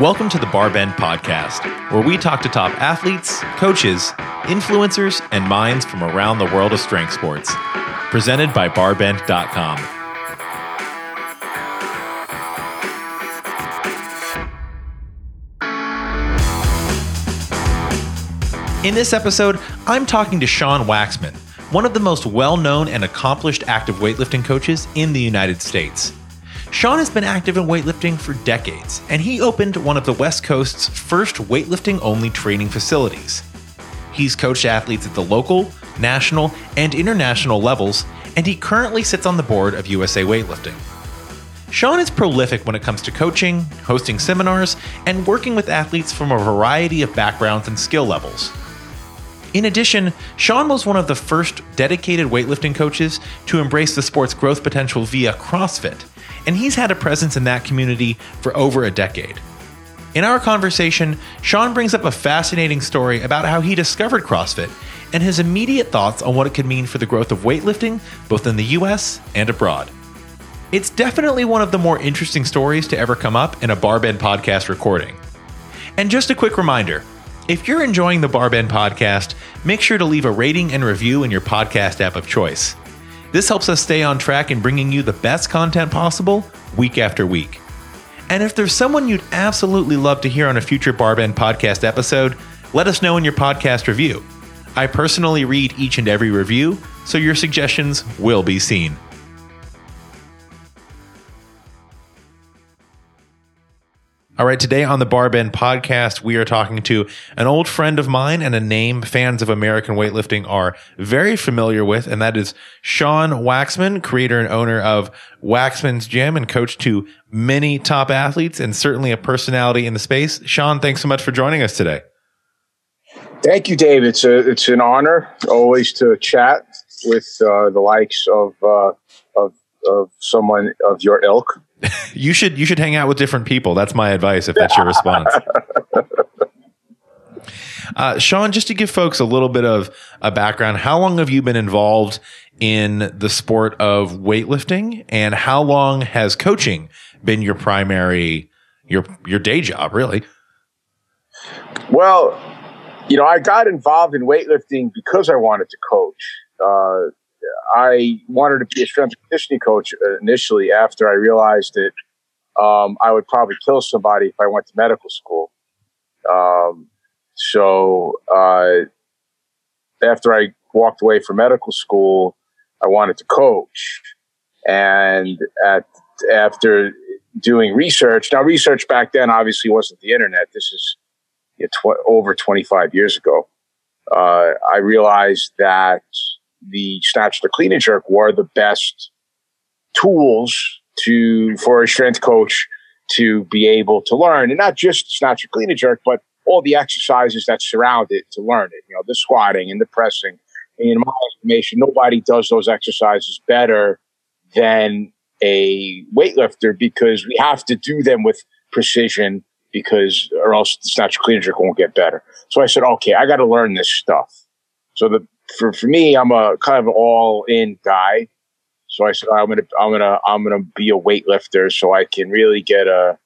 Welcome to the Barbend Podcast, where we talk to top athletes, coaches, influencers, and minds from around the world of strength sports. Presented by Barbend.com. In this episode, I'm talking to Sean Waxman, one of the most well known and accomplished active weightlifting coaches in the United States. Sean has been active in weightlifting for decades, and he opened one of the West Coast's first weightlifting only training facilities. He's coached athletes at the local, national, and international levels, and he currently sits on the board of USA Weightlifting. Sean is prolific when it comes to coaching, hosting seminars, and working with athletes from a variety of backgrounds and skill levels. In addition, Sean was one of the first dedicated weightlifting coaches to embrace the sport's growth potential via CrossFit, and he's had a presence in that community for over a decade. In our conversation, Sean brings up a fascinating story about how he discovered CrossFit and his immediate thoughts on what it could mean for the growth of weightlifting, both in the US and abroad. It's definitely one of the more interesting stories to ever come up in a Barbend podcast recording. And just a quick reminder if you're enjoying the Barbend podcast, make sure to leave a rating and review in your podcast app of choice. This helps us stay on track in bringing you the best content possible week after week. And if there's someone you'd absolutely love to hear on a future Barbend podcast episode, let us know in your podcast review. I personally read each and every review, so your suggestions will be seen. All right, today on the Barbend podcast, we are talking to an old friend of mine and a name fans of American weightlifting are very familiar with, and that is Sean Waxman, creator and owner of Waxman's Gym and coach to many top athletes and certainly a personality in the space. Sean, thanks so much for joining us today. Thank you, Dave. It's a it's an honor always to chat with uh, the likes of uh, of of someone of your ilk you should you should hang out with different people. That's my advice if that's your response. Uh, Sean, just to give folks a little bit of a background, how long have you been involved in the sport of weightlifting, and how long has coaching been your primary your your day job, really? Well, you know, I got involved in weightlifting because I wanted to coach. Uh, I wanted to be a strength and conditioning coach initially after I realized that um, I would probably kill somebody if I went to medical school. Um, so uh, after I walked away from medical school, I wanted to coach. And at, after doing research, now research back then obviously wasn't the internet. This is you know, tw- over 25 years ago. Uh, I realized that the snatch, the clean and jerk were the best tools to for a strength coach to be able to learn, and not just snatch, or clean and jerk, but all the exercises that surround it to learn it. You know, the squatting and the pressing. And in my estimation, nobody does those exercises better than a weightlifter because we have to do them with precision because or else the snatch clean and jerk won't get better. So I said, okay, I got to learn this stuff. So the for, for me, I'm a kind of all in guy. So I said, I'm gonna, I'm gonna, I'm gonna be a weightlifter, so I can really get a,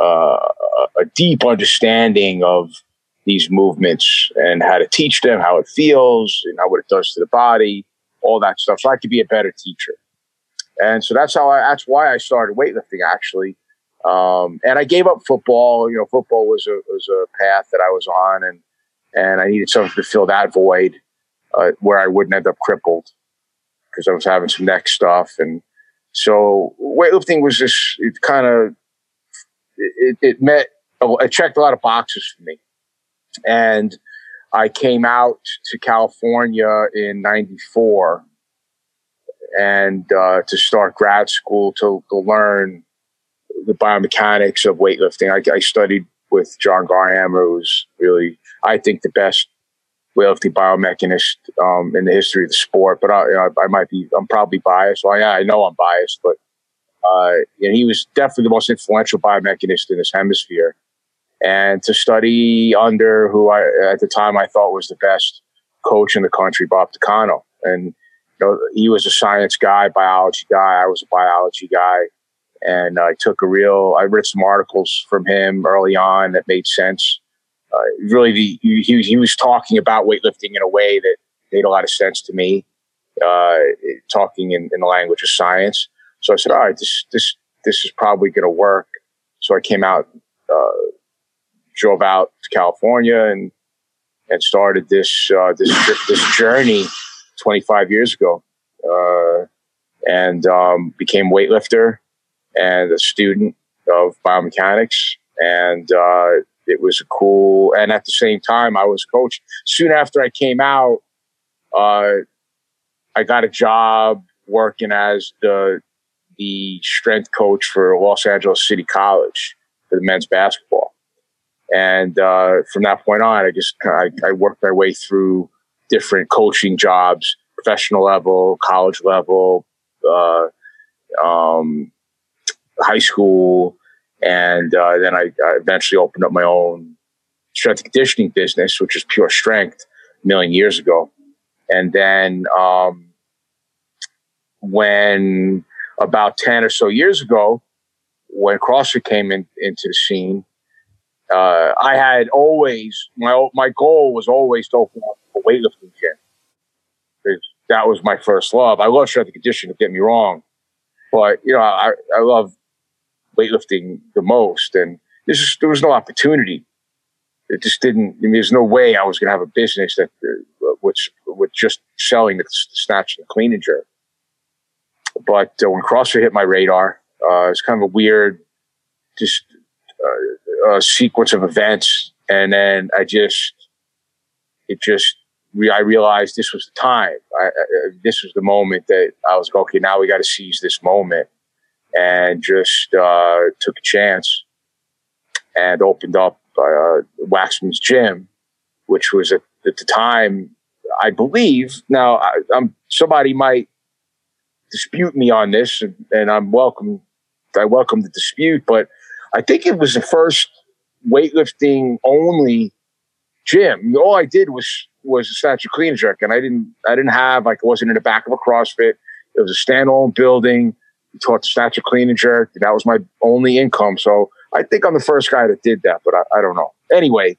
a, a deep understanding of these movements and how to teach them, how it feels, and how what it does to the body, all that stuff. So I could be a better teacher. And so that's how I, that's why I started weightlifting actually. Um, and I gave up football. You know, football was a was a path that I was on, and and I needed something to fill that void uh, where I wouldn't end up crippled because I was having some neck stuff. And so weightlifting was just, it kind of, it, it met, it checked a lot of boxes for me. And I came out to California in 94 and uh, to start grad school to, to learn the biomechanics of weightlifting. I, I studied with John Garhammer, who's really, I think, the best weightlifting biomechanist um, in the history of the sport. But I, I, might be, I'm probably biased. Well, yeah, I know I'm biased, but uh, he was definitely the most influential biomechanist in this hemisphere. And to study under who I, at the time, I thought was the best coach in the country, Bob Takano. And, you know, he was a science guy, biology guy. I was a biology guy. and I took a real. I read some articles from him early on that made sense. Uh, really, the, he, he was talking about weightlifting in a way that made a lot of sense to me, uh, talking in, in the language of science. So I said, all right, this this this is probably going to work. So I came out, uh, drove out to California, and and started this uh, this this journey 25 years ago, uh, and um, became weightlifter and a student of biomechanics, and uh, it was cool. And at the same time, I was coach. Soon after I came out, uh, I got a job working as the the strength coach for Los Angeles City College for the men's basketball. And uh, from that point on, I just I, I worked my way through different coaching jobs, professional level, college level, uh, um, high school, and uh, then I, I, eventually opened up my own strength conditioning business, which is pure strength, a million years ago. And then um, when about ten or so years ago, when CrossFit came in, into the scene, uh, I had always my my goal was always to open up a weightlifting gym. That was my first love. I love strength and conditioning. Don't get me wrong, but you know I I love weightlifting the most, and this is, there was no opportunity. It just didn't. I mean, there's no way I was going to have a business that uh, which with just selling the, the snatch and the clean and jerk. But uh, when CrossFit hit my radar, uh, it's kind of a weird, just uh, a sequence of events, and then I just, it just, I realized this was the time. I, I, this was the moment that I was like, okay, now we got to seize this moment, and just uh, took a chance and opened up uh, Waxman's Gym, which was at, at the time, I believe. Now, I, am somebody might dispute me on this, and, and I'm welcome. I welcome the dispute, but I think it was the first weightlifting only gym. All I did was was a and clean jerk, and I didn't I didn't have like it wasn't in the back of a CrossFit. It was a standalone building. Taught the snatch and clean and jerk. That was my only income. So I think I'm the first guy that did that, but I, I don't know. Anyway,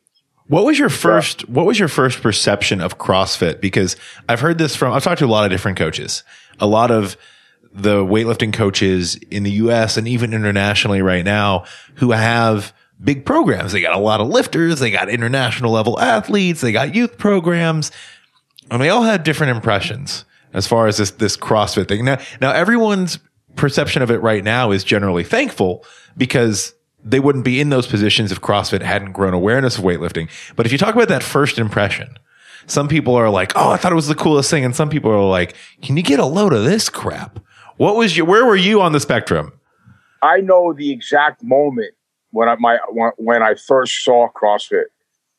what was your first what was your first perception of CrossFit? Because I've heard this from I've talked to a lot of different coaches. A lot of the weightlifting coaches in the US and even internationally right now who have big programs. They got a lot of lifters, they got international level athletes, they got youth programs, and they all had different impressions as far as this this CrossFit thing. Now, now everyone's perception of it right now is generally thankful because they wouldn't be in those positions if CrossFit hadn't grown awareness of weightlifting. But if you talk about that first impression, some people are like, "Oh, I thought it was the coolest thing," and some people are like, "Can you get a load of this crap?" What was your? Where were you on the spectrum? I know the exact moment when I my when I first saw CrossFit.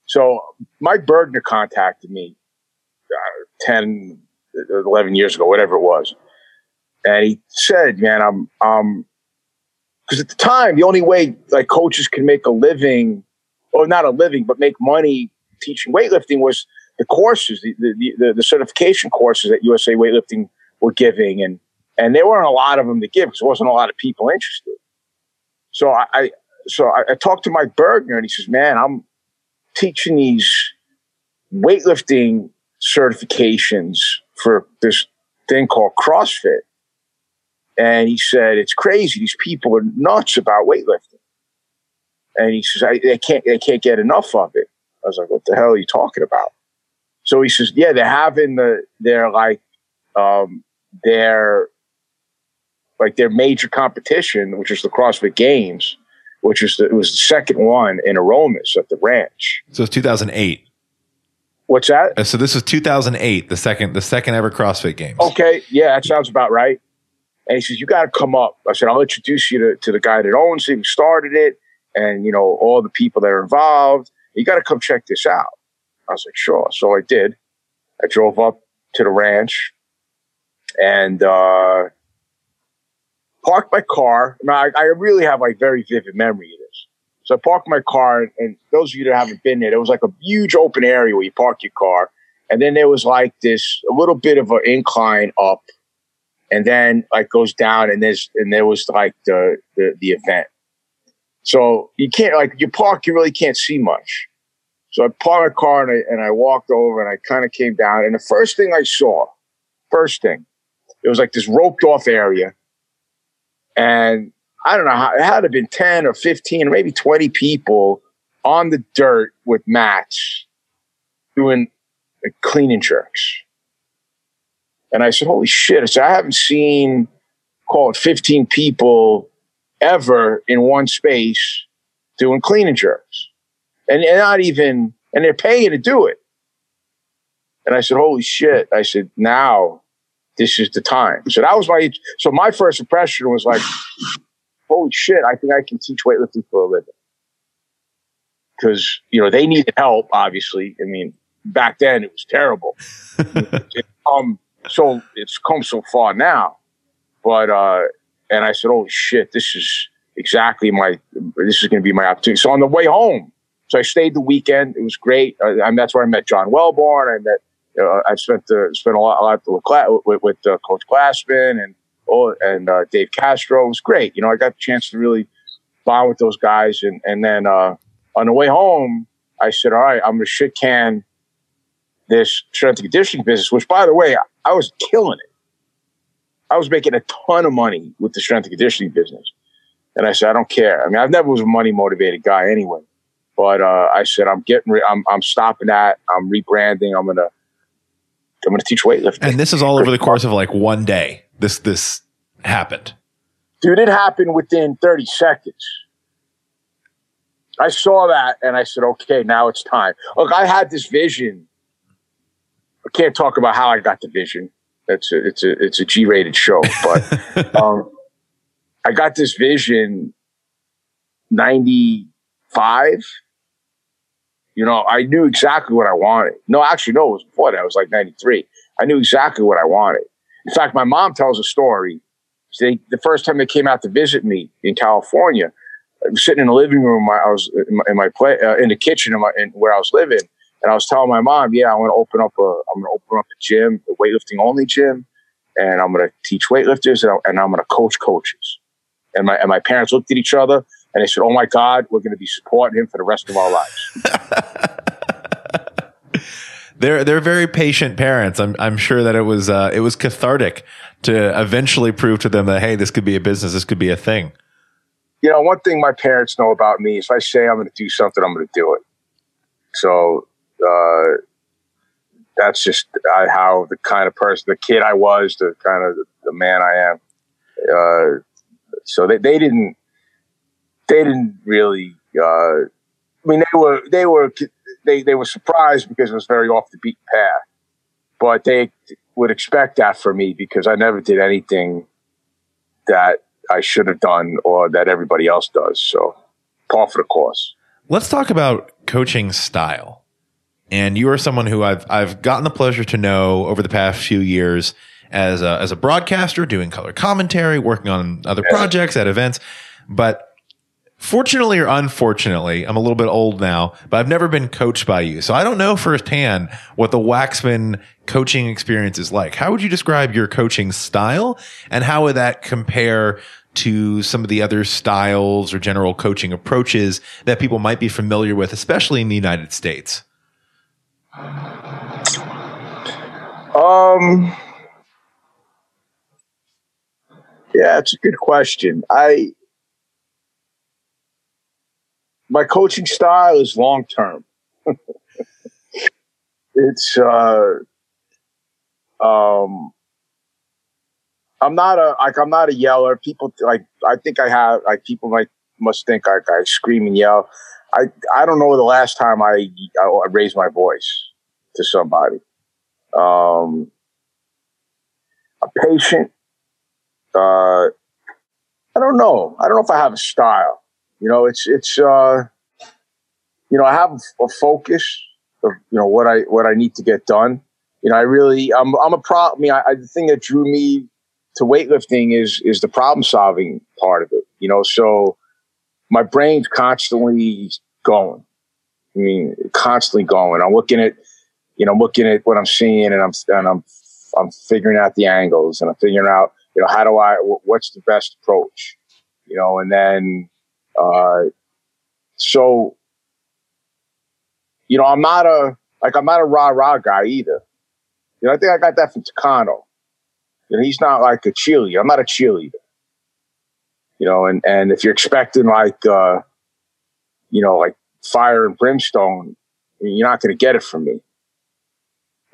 So Mike Burgener contacted me uh, 10, 11 years ago, whatever it was, and he said, "Man, I'm um." Because at the time, the only way like coaches can make a living, or not a living, but make money teaching weightlifting was the courses, the, the, the, the certification courses that USA Weightlifting were giving. And and there weren't a lot of them to give because there wasn't a lot of people interested. So I, I so I, I, talked to Mike Burgener and he says, "Man, I'm teaching these weightlifting certifications for this thing called CrossFit." And he said, "It's crazy. These people are nuts about weightlifting." And he says, I, "They can't. They can't get enough of it." I was like, "What the hell are you talking about?" So he says, "Yeah, they're having the they're like um, they're like their major competition, which is the CrossFit Games, which is the, it was the second one in Aromas at the ranch. So it's 2008. What's that? Uh, so this was 2008, the second the second ever CrossFit Games. Okay, yeah, that sounds about right. And he says, "You got to come up." I said, "I'll introduce you to, to the guy that owns it, who started it, and you know all the people that are involved. You got to come check this out." I was like, "Sure." So I did. I drove up to the ranch, and uh, parked my car. I, I really have like very vivid memory of this. So I parked my car, and, those of you that haven't been there, there was like a huge open area where you park your car, and then there was like this a little bit of an incline up, and then like goes down, and there's and there was like the the, the event. So you can't like you park, you really can't see much. So I parked my car and I, and I walked over and I kind of came down. And the first thing I saw, first thing, it was like this roped off area. And I don't know how it had to have been 10 or 15 or maybe 20 people on the dirt with mats doing like, clean and jerks. And I said, holy shit. I said, I haven't seen, call it 15 people ever in one space doing clean and jerks. And, and not even, and they're paying to do it. And I said, holy shit. I said, now this is the time. So that was my, so my first impression was like, holy shit, I think I can teach weightlifting for a living. Because, you know, they needed help, obviously. I mean, back then it was terrible. um, so it's come so far now. But, uh, and I said, holy shit, this is exactly my, this is going to be my opportunity. So on the way home, so I stayed the weekend. It was great. Uh, and that's where I met John Welbourn. I met, uh, I spent, uh, spent a lot, a lot with, with, with uh, Coach Glassman and, oh, and uh, Dave Castro. It was great. You know, I got the chance to really bond with those guys. And, and then uh, on the way home, I said, all right, I'm going to shit can this strength and conditioning business, which, by the way, I was killing it. I was making a ton of money with the strength and conditioning business. And I said, I don't care. I mean, I've never was a money motivated guy anyway. But uh, I said, I'm getting, re- I'm, I'm stopping that. I'm rebranding. I'm gonna, I'm gonna teach weightlifting. And this is all over the course of like one day. This this happened. Dude, it happened within 30 seconds. I saw that and I said, okay, now it's time. Look, I had this vision. I can't talk about how I got the vision. It's a, it's a, it's a G rated show, but, um, I got this vision 95. You know, I knew exactly what I wanted. No, actually, no, it was before that. I was like 93. I knew exactly what I wanted. In fact, my mom tells a story. They, the first time they came out to visit me in California, I was sitting in the living room. I was in my, in my play, uh, in the kitchen in my, in where I was living, and I was telling my mom, "Yeah, I want to open up a, I'm going to open up a gym, a weightlifting only gym, and I'm going to teach weightlifters, and, I, and I'm going to coach coaches." And my and my parents looked at each other and they said, "Oh my God, we're going to be supporting him for the rest of our lives." they're they're very patient parents. I'm I'm sure that it was uh, it was cathartic to eventually prove to them that hey, this could be a business, this could be a thing. You know, one thing my parents know about me is if I say I'm going to do something, I'm going to do it. So uh, that's just uh, how the kind of person, the kid I was, the kind of the man I am. Uh, so they, they didn't they didn't really. Uh, I mean, they were they were they they were surprised because it was very off the beaten path, but they would expect that for me because I never did anything that I should have done or that everybody else does. So, par for the course. Let's talk about coaching style. And you are someone who I've I've gotten the pleasure to know over the past few years as a, as a broadcaster, doing color commentary, working on other projects at events. But fortunately or unfortunately, I'm a little bit old now, but I've never been coached by you. So I don't know firsthand what the Waxman coaching experience is like. How would you describe your coaching style and how would that compare to some of the other styles or general coaching approaches that people might be familiar with, especially in the United States? Um, yeah, it's a good question. I my coaching style is long term. it's uh, um, I'm not a like I'm not a yeller. People like I think I have like people might must think I, I scream and yell. I I don't know the last time I I, raised my voice to somebody. Um, I'm patient. Uh, I don't know. I don't know if I have a style. You know, it's it's uh, you know, I have a focus of you know what I what I need to get done. You know, I really I'm I'm a pro. I mean, I, I, the thing that drew me to weightlifting is is the problem solving part of it. You know, so my brain's constantly going. I mean, constantly going. I'm looking at, you know, looking at what I'm seeing, and I'm and I'm I'm figuring out the angles, and I'm figuring out you know, how do I, what's the best approach? You know, and then, uh, so, you know, I'm not a, like, I'm not a rah rah guy either. You know, I think I got that from Takano. You know, he's not like a cheerleader. I'm not a cheerleader. You know, and, and if you're expecting like, uh, you know, like fire and brimstone, you're not going to get it from me.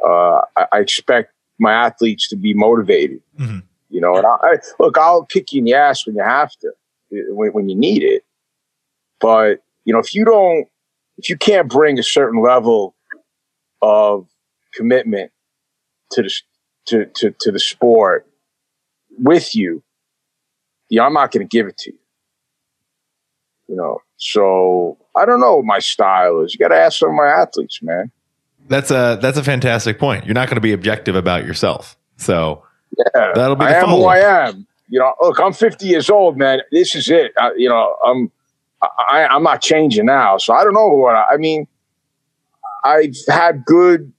Uh, I, I, expect my athletes to be motivated. Mm-hmm. You know, and I, I, look, I'll kick you in the ass when you have to, when, when you need it. But you know, if you don't, if you can't bring a certain level of commitment to the to to, to the sport with you, yeah, I'm not going to give it to you. You know, so I don't know what my style is. You got to ask some of my athletes, man. That's a that's a fantastic point. You're not going to be objective about yourself, so yeah, that'll be. I am who I am. You know, look, I'm 50 years old, man. This is it. I, you know, I'm I, I'm not changing now, so I don't know what I, I mean. I've had good.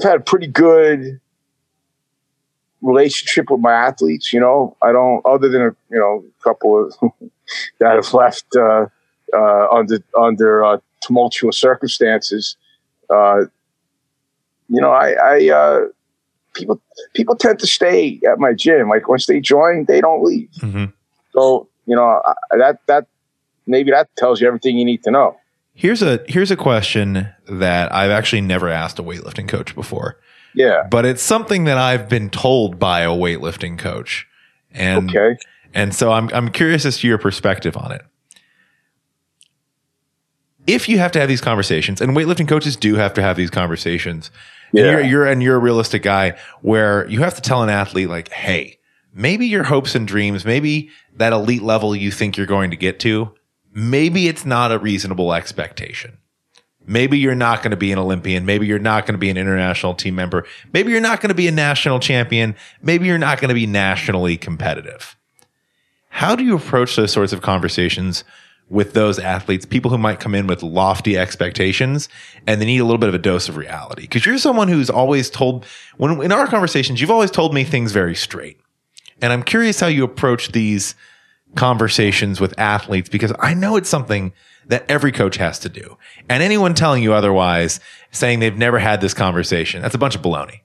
I've had a pretty good relationship with my athletes. You know, I don't other than a you know a couple of that have left uh, uh, under under uh, tumultuous circumstances. Uh, you know, I, I uh, people people tend to stay at my gym. Like once they join, they don't leave. Mm-hmm. So you know I, that that maybe that tells you everything you need to know. Here's a here's a question that I've actually never asked a weightlifting coach before. Yeah, but it's something that I've been told by a weightlifting coach, and okay. and so I'm I'm curious as to your perspective on it if you have to have these conversations, and weightlifting coaches do have to have these conversations, yeah. and you're, you're and you're a realistic guy where you have to tell an athlete like, hey, maybe your hopes and dreams, maybe that elite level you think you're going to get to, maybe it's not a reasonable expectation. Maybe you're not going to be an Olympian. Maybe you're not going to be an international team member. Maybe you're not going to be a national champion. Maybe you're not going to be nationally competitive. How do you approach those sorts of conversations with those athletes, people who might come in with lofty expectations and they need a little bit of a dose of reality. Because you're someone who's always told, when in our conversations, you've always told me things very straight. And I'm curious how you approach these conversations with athletes because I know it's something that every coach has to do. And anyone telling you otherwise, saying they've never had this conversation, that's a bunch of baloney.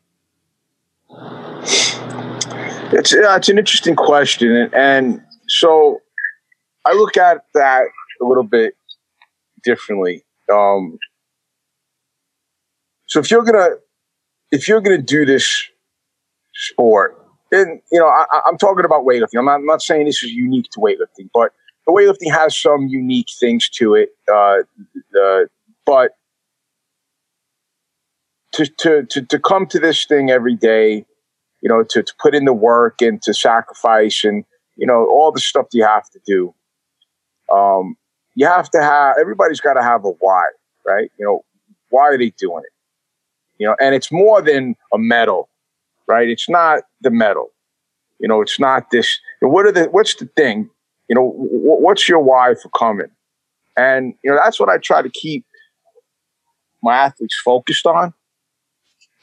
It's, uh, it's an interesting question. And, and so I look at that a little bit differently. Um, so if you're gonna if you're gonna do this sport, and you know I, am talking about weightlifting. I'm not, I'm not, saying this is unique to weightlifting, but the weightlifting has some unique things to it. Uh, but to, to to to come to this thing every day, you know, to, to put in the work and to sacrifice and you know all the stuff you have to do um, you have to have everybody's got to have a why, right? You know, why are they doing it? You know, and it's more than a medal, right? It's not the medal. You know, it's not this. What are the? What's the thing? You know, what's your why for coming? And you know, that's what I try to keep my athletes focused on.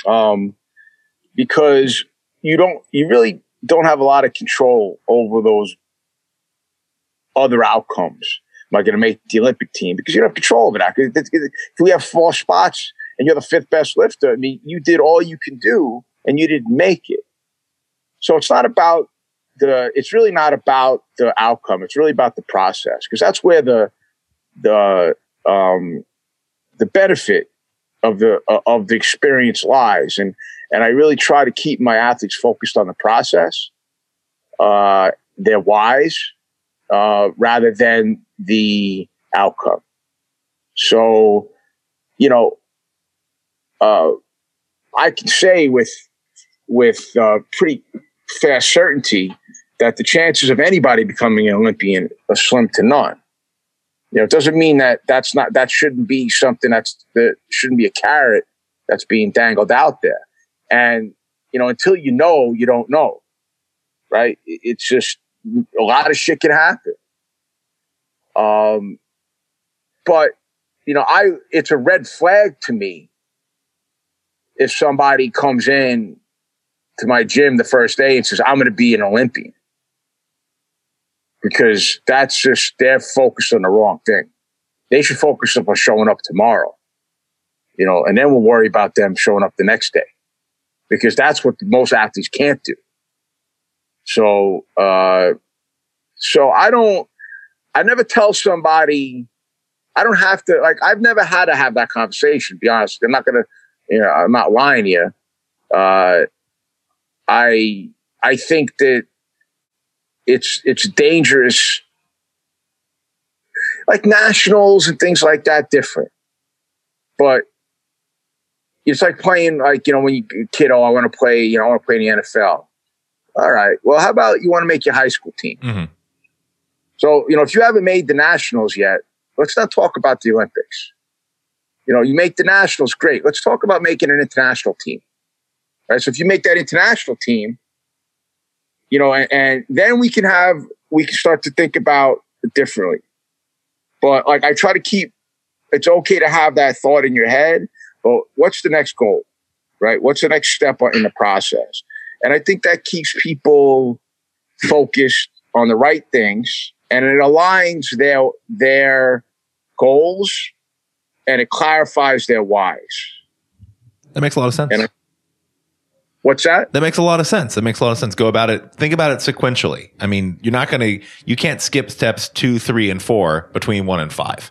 Um, because you don't, you really don't have a lot of control over those other outcomes. Am I going to make the Olympic team? Because you don't have control over that. If we have four spots and you're the fifth best lifter, I mean, you did all you can do and you didn't make it. So it's not about the, it's really not about the outcome. It's really about the process because that's where the, the, um, the benefit of the, uh, of the experience lies. And, and I really try to keep my athletes focused on the process, uh, their whys, uh, rather than the outcome. So, you know, uh, I can say with with uh, pretty fast certainty that the chances of anybody becoming an Olympian are slim to none. You know, it doesn't mean that that's not that shouldn't be something that's that shouldn't be a carrot that's being dangled out there. And you know, until you know, you don't know, right? It's just a lot of shit can happen. Um, but you know, I it's a red flag to me if somebody comes in to my gym the first day and says, I'm going to be an Olympian. Because that's just, they're focused on the wrong thing. They should focus on showing up tomorrow, you know, and then we'll worry about them showing up the next day because that's what most athletes can't do. So, uh, so I don't, I never tell somebody, I don't have to, like, I've never had to have that conversation, to be honest. I'm not going to, you know, I'm not lying you. Uh, I, I think that it's, it's dangerous. Like nationals and things like that, different. But it's like playing, like, you know, when you kid, oh, I want to play, you know, I want to play in the NFL. All right. Well, how about you want to make your high school team? Mm-hmm. So, you know, if you haven't made the nationals yet, let's not talk about the Olympics. You know, you make the nationals, great. Let's talk about making an international team. Right. So if you make that international team, you know, and, and then we can have, we can start to think about it differently. But like I try to keep, it's okay to have that thought in your head, but what's the next goal? Right. What's the next step in the process? And I think that keeps people focused on the right things and it aligns their their goals and it clarifies their whys. That makes a lot of sense. And what's that? That makes a lot of sense. That makes a lot of sense. Go about it. Think about it sequentially. I mean, you're not going to, you can't skip steps two, three, and four between one and five.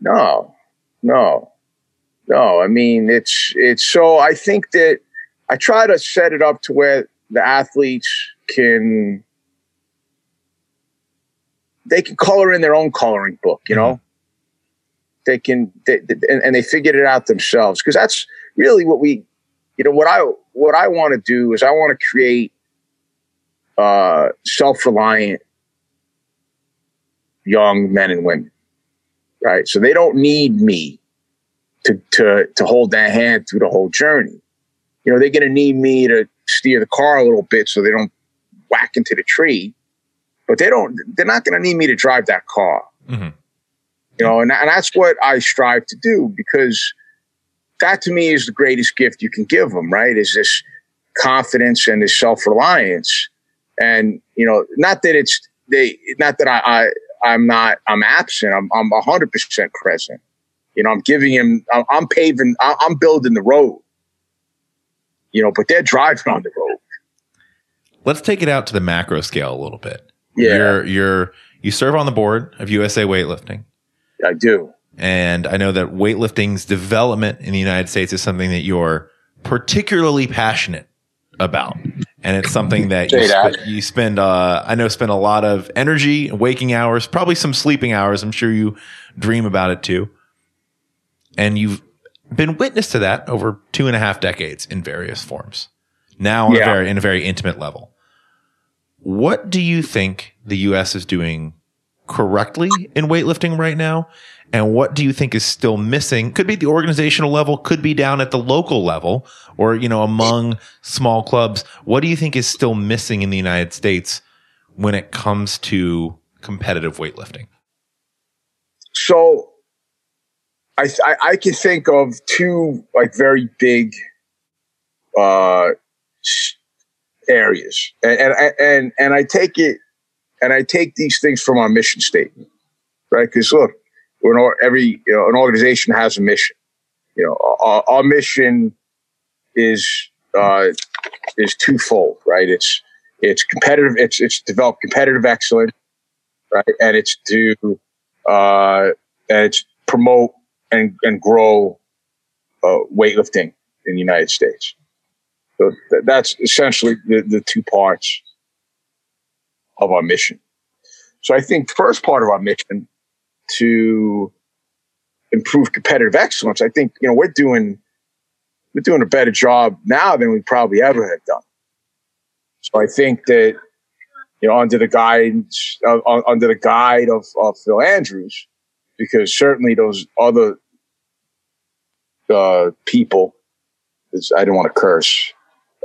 No, no, no. I mean, it's, it's so I think that I try to set it up to where the athletes can they can color in their own coloring book, you know. They can, they, they, and, and, they figured it out themselves because that's really what we, you know, what I what I want to do is I want to create uh, self reliant young men and women, right? So they don't need me to to to hold their hand through the whole journey. You know, they're going to need me to steer the car a little bit so they don't whack into the tree but they don't. They're not going to need me to drive that car. Mm-hmm. You know, and, and that's what I strive to do because that to me is the greatest gift you can give them. Right? Is this confidence and this self reliance, and you know, not that it's they, not that I, I I'm not I'm absent. I'm I'm hundred percent present. You know, I'm giving him. I'm paving. I'm building the road. You know, but they're driving on the road. Let's take it out to the macro scale a little bit. Yeah. You're you're you serve on the board of USA Weightlifting. I do. And I know that weightlifting's development in the United States is something that you're particularly passionate about. And it's something that you, sp- you spend, uh, I know, spend a lot of energy, waking hours, probably some sleeping hours. I'm sure you dream about it too. And you've been witness to that over two and a half decades in various forms. Now yeah. a very, in a very intimate level. What do you think the U.S. is doing correctly in weightlifting right now? And what do you think is still missing? Could be at the organizational level, could be down at the local level, or, you know, among small clubs. What do you think is still missing in the United States when it comes to competitive weightlifting? So I, I, I can think of two like very big uh, areas, and and and, and I take it, and I take these things from our mission statement, right? Because look, we're an, every you know, an organization has a mission. You know, our, our mission is uh, is twofold, right? It's it's competitive. It's it's develop competitive excellence, right? And it's to uh, and it's promote and and grow uh, weightlifting in the United States. So that's essentially the, the two parts of our mission. So I think first part of our mission to improve competitive excellence, I think, you know, we're doing, we're doing a better job now than we probably ever have done. So I think that, you know, under the guidance, uh, under the guide of, of Phil Andrews, because certainly those other uh, people, I don't want to curse,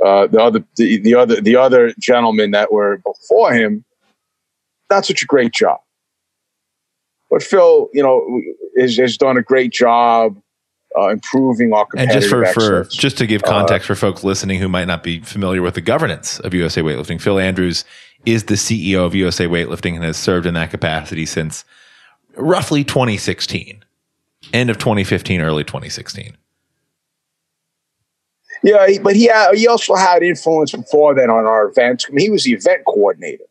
uh, the other the, the other the other gentlemen that were before him, not such a great job. But Phil, you know, has, has done a great job uh, improving our and just for, for just to give context uh, for folks listening who might not be familiar with the governance of USA Weightlifting, Phil Andrews is the CEO of USA Weightlifting and has served in that capacity since roughly 2016, end of 2015, early 2016. Yeah, but he he also had influence before then on our events. I mean, he was the event coordinator,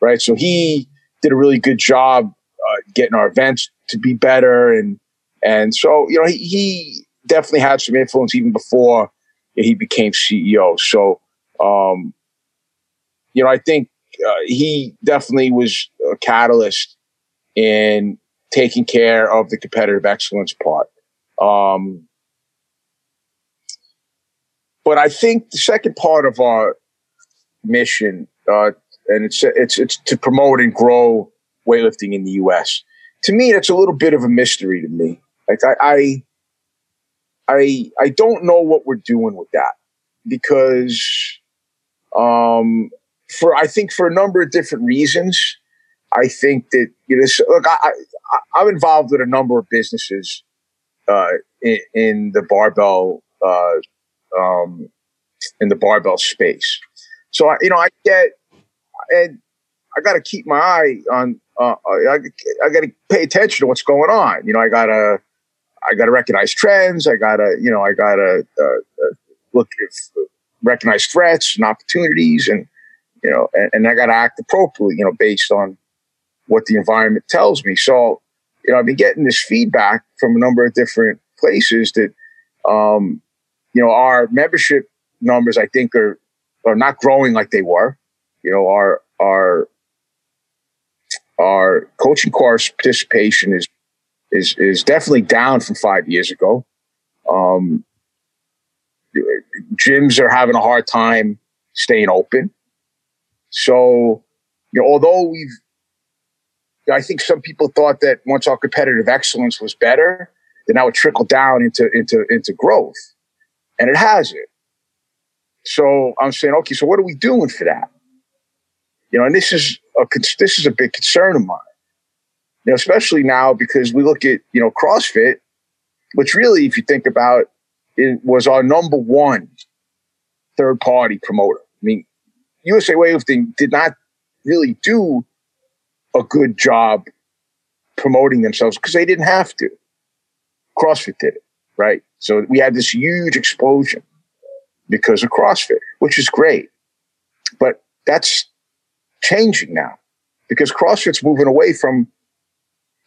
right? So he did a really good job uh, getting our events to be better, and and so you know he, he definitely had some influence even before he became CEO. So um, you know, I think uh, he definitely was a catalyst in taking care of the competitive excellence part. Um, but I think the second part of our mission, uh, and it's it's it's to promote and grow weightlifting in the U.S. To me, it's a little bit of a mystery to me. Like I, I, I, I don't know what we're doing with that because, um, for I think for a number of different reasons, I think that you know, look, I, I, am involved with a number of businesses uh, in, in, the barbell uh, um, in the barbell space. So I, you know, I get and I got to keep my eye on. Uh, I, I got to pay attention to what's going on. You know, I got to I got to recognize trends. I got to you know I got to uh, uh, look at, recognize threats and opportunities, and you know, and, and I got to act appropriately. You know, based on what the environment tells me. So, you know, I've been getting this feedback from a number of different places that, um, you know, our membership numbers, I think, are are not growing like they were. You know, our our our coaching course participation is is is definitely down from five years ago. Um, gyms are having a hard time staying open. So, you know, although we've, I think some people thought that once our competitive excellence was better, then that would trickle down into into into growth, and it hasn't. So I'm saying, okay, so what are we doing for that? You know, and this is a this is a big concern of mine. You know, especially now because we look at you know CrossFit, which really, if you think about it, was our number one third party promoter. I mean, USA Weightlifting did not really do a good job promoting themselves because they didn't have to. CrossFit did it, right? So we had this huge explosion because of CrossFit, which is great. But that's changing now because CrossFit's moving away from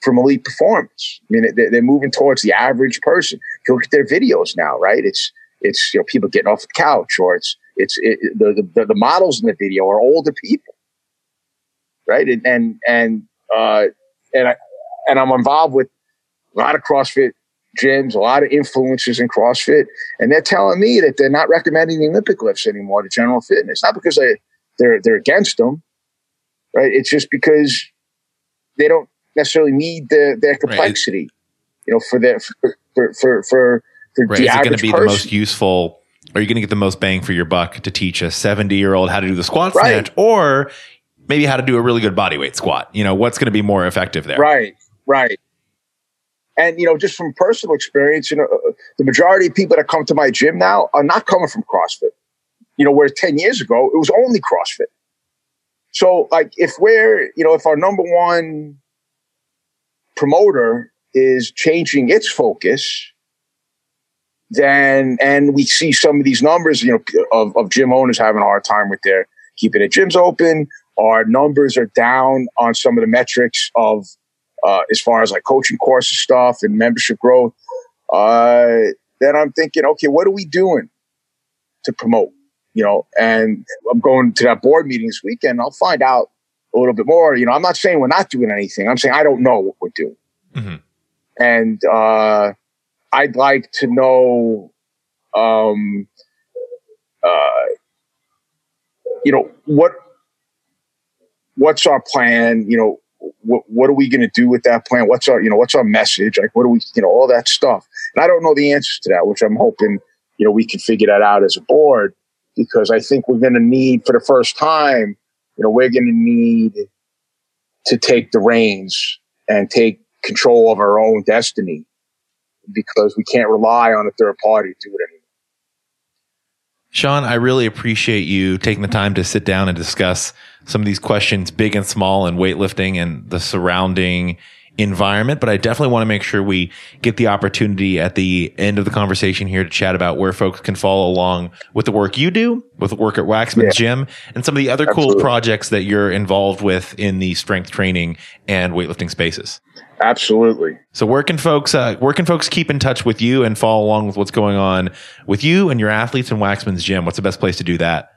from elite performance. I mean, they're moving towards the average person. If you look at their videos now, right? It's it's you know people getting off the couch, or it's it's it, the, the the models in the video are older people, right? And and and uh, and I and I'm involved with a lot of CrossFit gyms, a lot of influencers in CrossFit, and they're telling me that they're not recommending the Olympic lifts anymore to general fitness. Not because they they're they're against them, right? It's just because they don't necessarily need the their complexity, right. you know, for their for for for, for, right. the Is it going to be person. the most useful? Are you going to get the most bang for your buck to teach a 70 year old how to do the squat right. snatch or maybe how to do a really good body weight squat? You know, what's going to be more effective there? Right, right. And, you know, just from personal experience, you know, uh, the majority of people that come to my gym now are not coming from CrossFit. You know, where 10 years ago, it was only CrossFit. So, like, if we're, you know, if our number one promoter is changing its focus, then and we see some of these numbers, you know, of, of gym owners having a hard time with their keeping their gyms open. Our numbers are down on some of the metrics of uh, as far as like coaching courses stuff and membership growth. Uh, then I'm thinking, okay, what are we doing to promote? You know, and I'm going to that board meeting this weekend. I'll find out a little bit more. You know, I'm not saying we're not doing anything. I'm saying I don't know what we're doing. Mm-hmm. And uh, I'd like to know, um, uh, you know, what what's our plan? You know, what what are we going to do with that plan? What's our you know what's our message? Like, what do we you know all that stuff? And I don't know the answers to that, which I'm hoping you know we can figure that out as a board because I think we're going to need for the first time you know, we're going to need to take the reins and take control of our own destiny because we can't rely on a third party to do it anymore. Sean, I really appreciate you taking the time to sit down and discuss some of these questions, big and small, and weightlifting and the surrounding environment. But I definitely want to make sure we get the opportunity at the end of the conversation here to chat about where folks can follow along with the work you do, with the work at Waxman's yeah. Gym, and some of the other Absolutely. cool projects that you're involved with in the strength training and weightlifting spaces. Absolutely. So where can folks uh, where can folks keep in touch with you and follow along with what's going on with you and your athletes in Waxman's Gym? What's the best place to do that?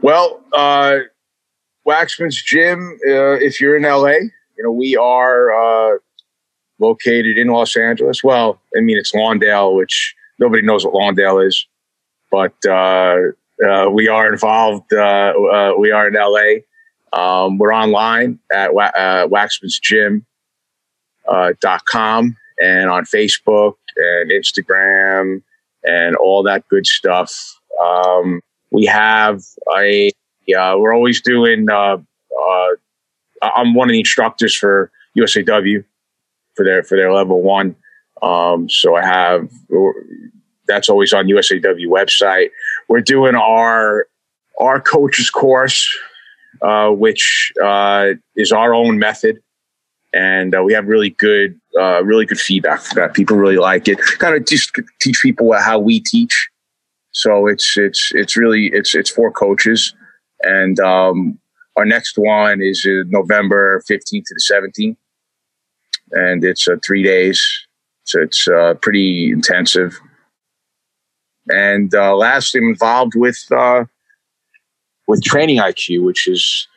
Well, uh, Waxman's Gym, uh, if you're in LA, you know we are uh, located in Los Angeles. Well, I mean it's Lawndale, which nobody knows what Lawndale is, but uh, uh, we are involved. we are in LA. Um, we're online at uh, waxmansgym.com uh, dot com and on Facebook and Instagram and all that good stuff. Um, we have a, uh, we're always doing, uh, uh, I'm one of the instructors for USAW for their, for their level one. Um, so I have, that's always on USAW website. We're doing our, our coaches course uh, which uh, is our own method, and uh, we have really good, uh, really good feedback for that. People really like it. Kind of just teach people how we teach. So it's it's it's really it's it's for coaches, and um, our next one is November fifteenth to the seventeenth, and it's uh, three days. So it's uh, pretty intensive. And uh, lastly, I'm involved with uh, with Training IQ, which is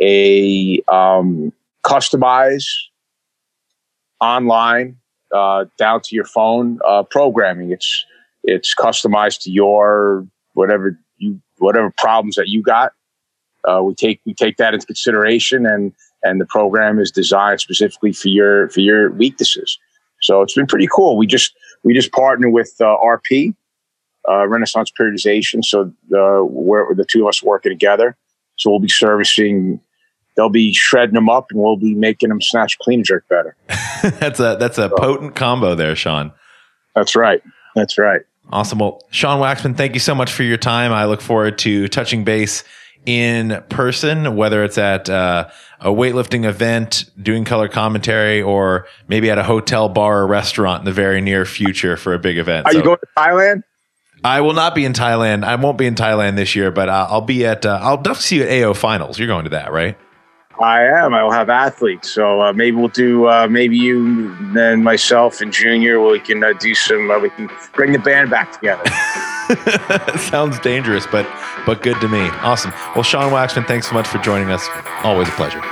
a um, customized online uh, down to your phone uh, programming. It's it's customized to your whatever you whatever problems that you got. Uh, we take we take that into consideration, and and the program is designed specifically for your for your weaknesses. So it's been pretty cool. We just we just partner with uh, RP uh, Renaissance Periodization. So the where the two of us working together. So we'll be servicing. They'll be shredding them up, and we'll be making them snatch, clean, and jerk better. that's a that's a so, potent combo there, Sean. That's right. That's right. Awesome. Well, Sean Waxman, thank you so much for your time. I look forward to touching base in person, whether it's at uh, a weightlifting event, doing color commentary, or maybe at a hotel bar or restaurant in the very near future for a big event. Are so, you going to Thailand? I will not be in Thailand. I won't be in Thailand this year, but uh, I'll be at. Uh, I'll definitely see you at AO finals. You're going to that, right? I am. I will have athletes, so uh, maybe we'll do. Uh, maybe you and myself and Junior. We can uh, do some. Uh, we can bring the band back together. Sounds dangerous, but but good to me. Awesome. Well, Sean Waxman, thanks so much for joining us. Always a pleasure.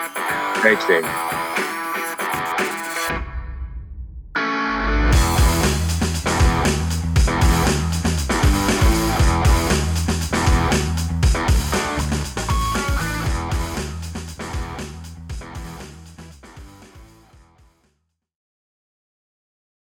Thanks, Dave.